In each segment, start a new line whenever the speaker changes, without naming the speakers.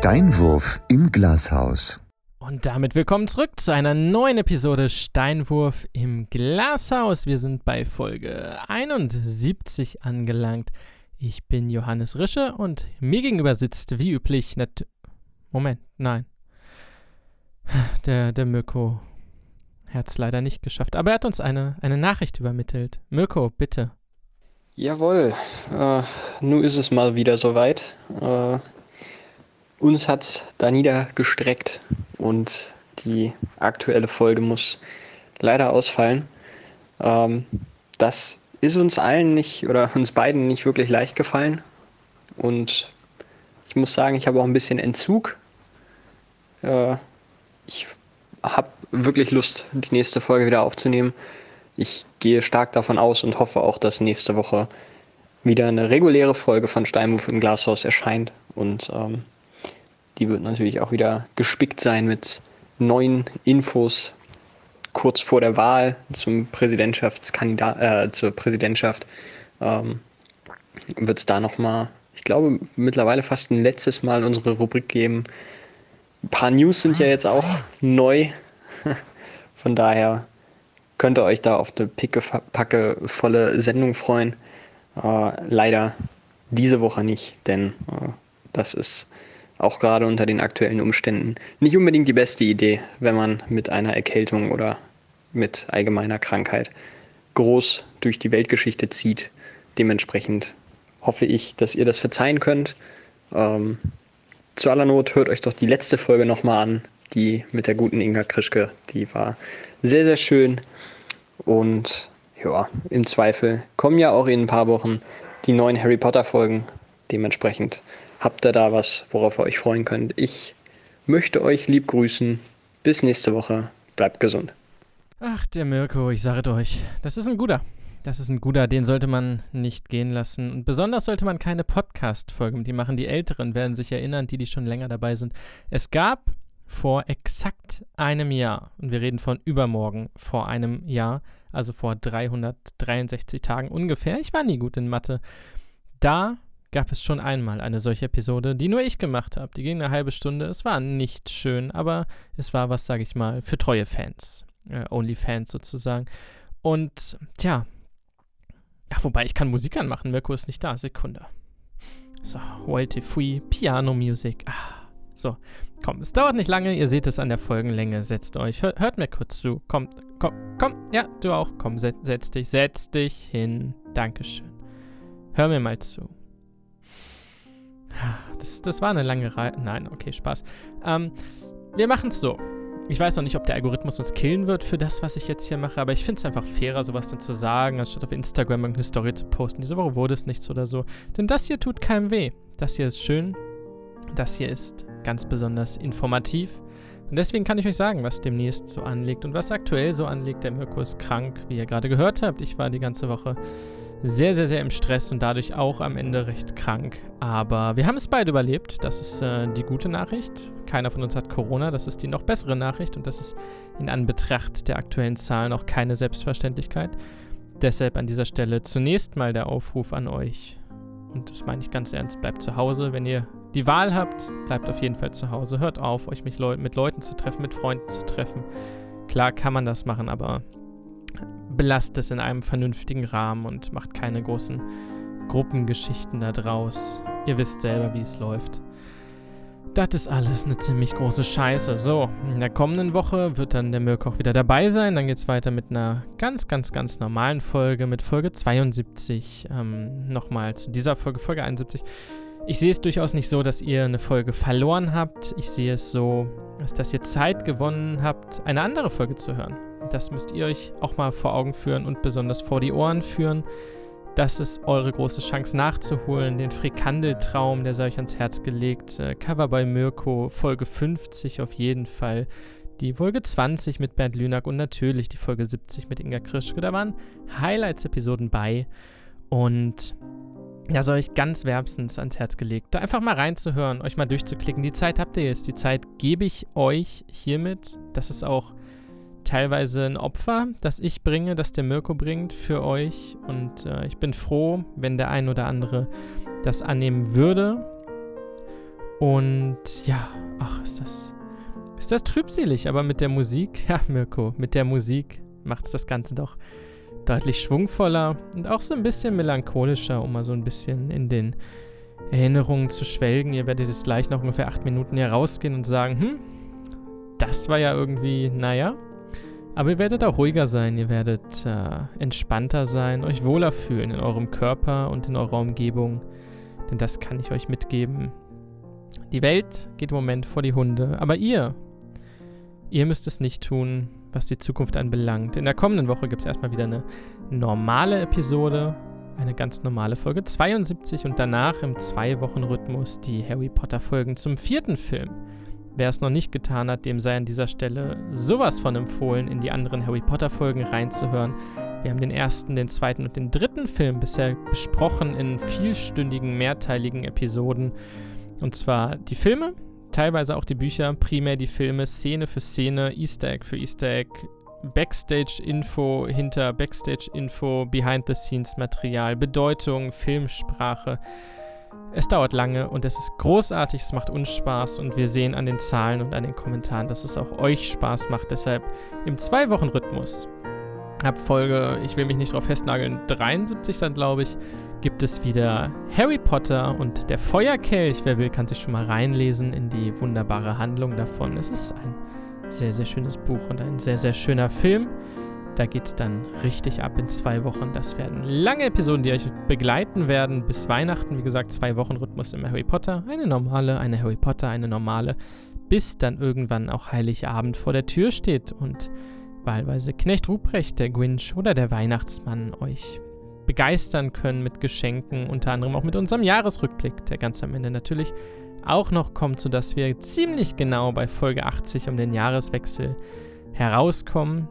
Steinwurf im Glashaus.
Und damit willkommen zurück zu einer neuen Episode Steinwurf im Glashaus. Wir sind bei Folge 71 angelangt. Ich bin Johannes Rische und mir gegenüber sitzt wie üblich nat Moment, nein. Der, der Mirko hat es leider nicht geschafft, aber er hat uns eine, eine Nachricht übermittelt. Mirko, bitte.
Jawohl, äh, nun ist es mal wieder soweit. Äh, uns hat da niedergestreckt und die aktuelle Folge muss leider ausfallen. Ähm, das ist uns allen nicht oder uns beiden nicht wirklich leicht gefallen. Und ich muss sagen, ich habe auch ein bisschen Entzug. Äh, ich habe wirklich Lust, die nächste Folge wieder aufzunehmen. Ich gehe stark davon aus und hoffe auch, dass nächste Woche wieder eine reguläre Folge von Steinwurf im Glashaus erscheint. Und ähm, die wird natürlich auch wieder gespickt sein mit neuen Infos kurz vor der Wahl zum Präsidentschaftskandidat, äh, zur Präsidentschaft. Ähm, wird es da nochmal, ich glaube, mittlerweile fast ein letztes Mal unsere Rubrik geben. Ein paar News sind ja jetzt auch neu. Von daher könnt ihr euch da auf eine picke, volle Sendung freuen. Äh, leider diese Woche nicht, denn äh, das ist auch gerade unter den aktuellen Umständen nicht unbedingt die beste Idee, wenn man mit einer Erkältung oder mit allgemeiner Krankheit groß durch die Weltgeschichte zieht. Dementsprechend hoffe ich, dass ihr das verzeihen könnt. Ähm, zu aller Not hört euch doch die letzte Folge nochmal an, die mit der guten Inga Krischke. Die war sehr, sehr schön. Und ja, im Zweifel kommen ja auch in ein paar Wochen die neuen Harry Potter Folgen. Dementsprechend habt ihr da was, worauf ihr euch freuen könnt. Ich möchte euch lieb grüßen. Bis nächste Woche. Bleibt gesund.
Ach, der Mirko, ich sage euch, das ist ein guter. Das ist ein guter, den sollte man nicht gehen lassen. Und besonders sollte man keine Podcast-Folgen mit ihm machen. Die Älteren werden sich erinnern, die, die schon länger dabei sind. Es gab vor exakt einem Jahr, und wir reden von übermorgen vor einem Jahr, also vor 363 Tagen ungefähr, ich war nie gut in Mathe, da gab es schon einmal eine solche Episode, die nur ich gemacht habe. Die ging eine halbe Stunde. Es war nicht schön, aber es war was, sage ich mal, für treue Fans. Äh, Only-Fans sozusagen. Und tja, ach, wobei ich kann Musik anmachen. Mirko ist nicht da. Sekunde. So, Walte Fui, Piano Music. Ah. So, komm, es dauert nicht lange, ihr seht es an der Folgenlänge. Setzt euch, hört, hört mir kurz zu. Kommt, komm, komm, ja, du auch. Komm, setz, setz dich, setz dich hin. Dankeschön. Hör mir mal zu. Das, das war eine lange Reihe. Nein, okay, Spaß. Ähm, wir machen es so. Ich weiß noch nicht, ob der Algorithmus uns killen wird für das, was ich jetzt hier mache, aber ich finde es einfach fairer, sowas dann zu sagen, anstatt auf Instagram irgendeine Story zu posten. Diese Woche wurde es nichts oder so. Denn das hier tut keinem weh. Das hier ist schön. Das hier ist ganz besonders informativ. Und deswegen kann ich euch sagen, was demnächst so anliegt und was aktuell so anliegt. Der Mirko ist krank, wie ihr gerade gehört habt. Ich war die ganze Woche sehr, sehr, sehr im Stress und dadurch auch am Ende recht krank. Aber wir haben es beide überlebt. Das ist äh, die gute Nachricht. Keiner von uns hat Corona. Das ist die noch bessere Nachricht und das ist in Anbetracht der aktuellen Zahlen auch keine Selbstverständlichkeit. Deshalb an dieser Stelle zunächst mal der Aufruf an euch. Und das meine ich ganz ernst. Bleibt zu Hause, wenn ihr die Wahl habt, bleibt auf jeden Fall zu Hause. Hört auf, euch mit, Leu mit Leuten zu treffen, mit Freunden zu treffen. Klar kann man das machen, aber belasst es in einem vernünftigen Rahmen und macht keine großen Gruppengeschichten da draus. Ihr wisst selber, wie es läuft. Das ist alles eine ziemlich große Scheiße. So, in der kommenden Woche wird dann der auch wieder dabei sein. Dann geht es weiter mit einer ganz, ganz, ganz normalen Folge, mit Folge 72. Ähm, Nochmal zu dieser Folge, Folge 71. Ich sehe es durchaus nicht so, dass ihr eine Folge verloren habt. Ich sehe es so, dass ihr Zeit gewonnen habt, eine andere Folge zu hören. Das müsst ihr euch auch mal vor Augen führen und besonders vor die Ohren führen. Das ist eure große Chance nachzuholen. Den Frikandeltraum, der sei euch ans Herz gelegt. Äh, Cover bei Mirko, Folge 50 auf jeden Fall. Die Folge 20 mit Bernd Lünack und natürlich die Folge 70 mit Inga Krischke. Da waren Highlights-Episoden bei. Und ja, soll ich ganz wärmstens ans Herz gelegt. Da einfach mal reinzuhören, euch mal durchzuklicken. Die Zeit habt ihr jetzt. Die Zeit gebe ich euch hiermit. Das ist auch teilweise ein Opfer, das ich bringe, das der Mirko bringt für euch. Und äh, ich bin froh, wenn der ein oder andere das annehmen würde. Und ja, ach, ist das, ist das trübselig, aber mit der Musik, ja, Mirko, mit der Musik macht es das Ganze doch deutlich schwungvoller und auch so ein bisschen melancholischer, um mal so ein bisschen in den Erinnerungen zu schwelgen. Ihr werdet jetzt gleich noch ungefähr acht Minuten hier rausgehen und sagen, hm, das war ja irgendwie, naja. Aber ihr werdet auch ruhiger sein, ihr werdet äh, entspannter sein, euch wohler fühlen in eurem Körper und in eurer Umgebung. Denn das kann ich euch mitgeben. Die Welt geht im Moment vor die Hunde, aber ihr, ihr müsst es nicht tun, was die Zukunft anbelangt. In der kommenden Woche gibt es erstmal wieder eine normale Episode eine ganz normale Folge 72 und danach im Zwei-Wochen-Rhythmus die Harry Potter-Folgen zum vierten Film. Wer es noch nicht getan hat, dem sei an dieser Stelle sowas von empfohlen, in die anderen Harry Potter-Folgen reinzuhören. Wir haben den ersten, den zweiten und den dritten Film bisher besprochen in vielstündigen, mehrteiligen Episoden. Und zwar die Filme, teilweise auch die Bücher, primär die Filme, Szene für Szene, Easter Egg für Easter Egg, Backstage-Info hinter Backstage-Info, Behind-the-Scenes-Material, Bedeutung, Filmsprache. Es dauert lange und es ist großartig, es macht uns Spaß und wir sehen an den Zahlen und an den Kommentaren, dass es auch euch Spaß macht. Deshalb im Zwei-Wochen-Rhythmus ab Folge, ich will mich nicht drauf festnageln, 73 dann glaube ich, gibt es wieder Harry Potter und der Feuerkelch. Wer will, kann sich schon mal reinlesen in die wunderbare Handlung davon. Es ist ein sehr, sehr schönes Buch und ein sehr, sehr schöner Film. Da geht es dann richtig ab in zwei Wochen. Das werden lange Episoden, die euch begleiten werden bis Weihnachten. Wie gesagt, zwei Wochen Rhythmus im Harry Potter. Eine normale, eine Harry Potter, eine normale. Bis dann irgendwann auch Heiligabend vor der Tür steht und wahlweise Knecht Ruprecht, der Grinch oder der Weihnachtsmann euch begeistern können mit Geschenken, unter anderem auch mit unserem Jahresrückblick, der ganz am Ende natürlich auch noch kommt, sodass wir ziemlich genau bei Folge 80 um den Jahreswechsel herauskommen.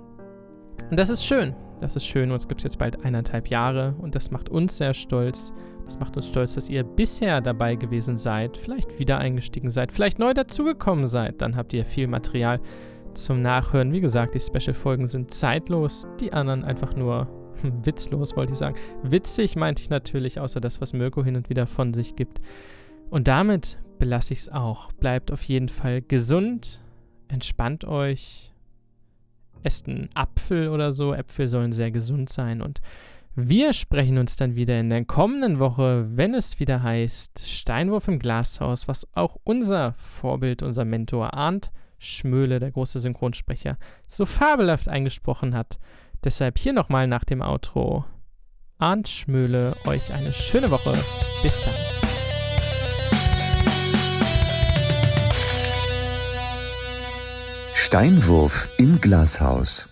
Und das ist schön. Das ist schön. Uns gibt es jetzt bald eineinhalb Jahre und das macht uns sehr stolz. Das macht uns stolz, dass ihr bisher dabei gewesen seid, vielleicht wieder eingestiegen seid, vielleicht neu dazugekommen seid. Dann habt ihr viel Material zum Nachhören. Wie gesagt, die Special-Folgen sind zeitlos, die anderen einfach nur witzlos, wollte ich sagen. Witzig meinte ich natürlich, außer das, was Mirko hin und wieder von sich gibt. Und damit belasse ich es auch. Bleibt auf jeden Fall gesund, entspannt euch, esst einen Apfel oder so. Äpfel sollen sehr gesund sein und wir sprechen uns dann wieder in der kommenden Woche, wenn es wieder heißt Steinwurf im Glashaus, was auch unser Vorbild, unser Mentor Arndt Schmöhle, der große Synchronsprecher, so fabelhaft eingesprochen hat. Deshalb hier nochmal nach dem Outro. Arndt Schmöhle, euch eine schöne Woche. Bis dann.
Steinwurf im Glashaus.